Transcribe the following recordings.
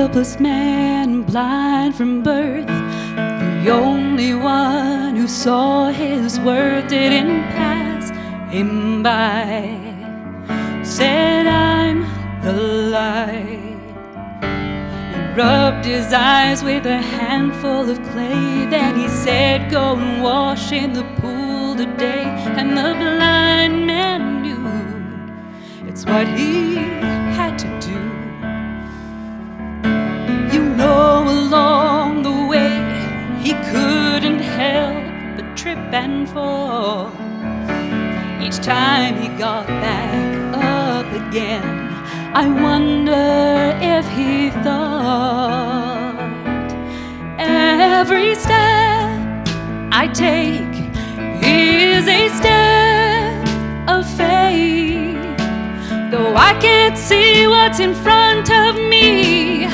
helpless man, blind from birth. The only one who saw his worth didn't pass him by. Said, I'm the light. He rubbed his eyes with a handful of clay. Then he said, Go and wash in the pool today. And the blind man knew it's what he fall. Each time he got back up again, I wonder if he thought every step I take is a step of faith. Though I can't see what's in front of me,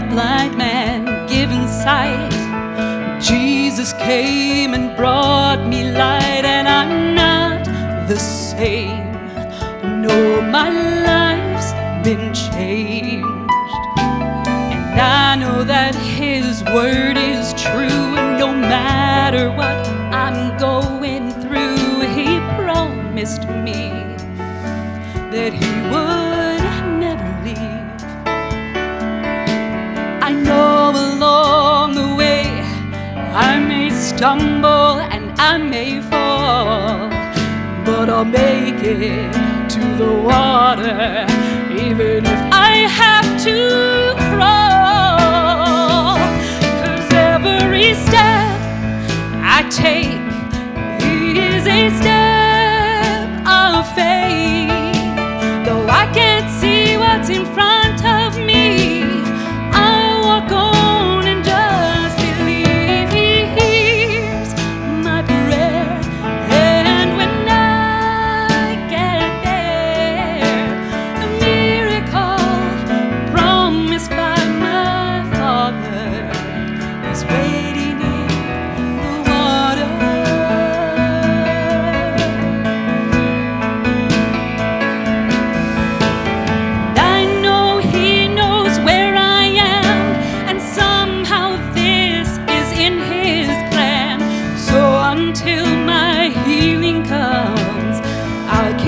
that blind man given sight, Jesus came and brought me light, and I'm not the same. No, my life's been changed. And I know that His word is true, and no matter what I'm going through, He promised me that He would never leave. I may stumble and I may fall, but I'll make it to the water, even if I have to crawl. 'Cause every step I take is a step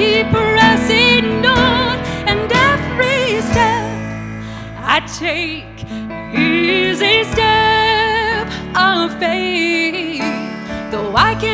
keep pressing on, and every step I take is a step of faith. Though I can't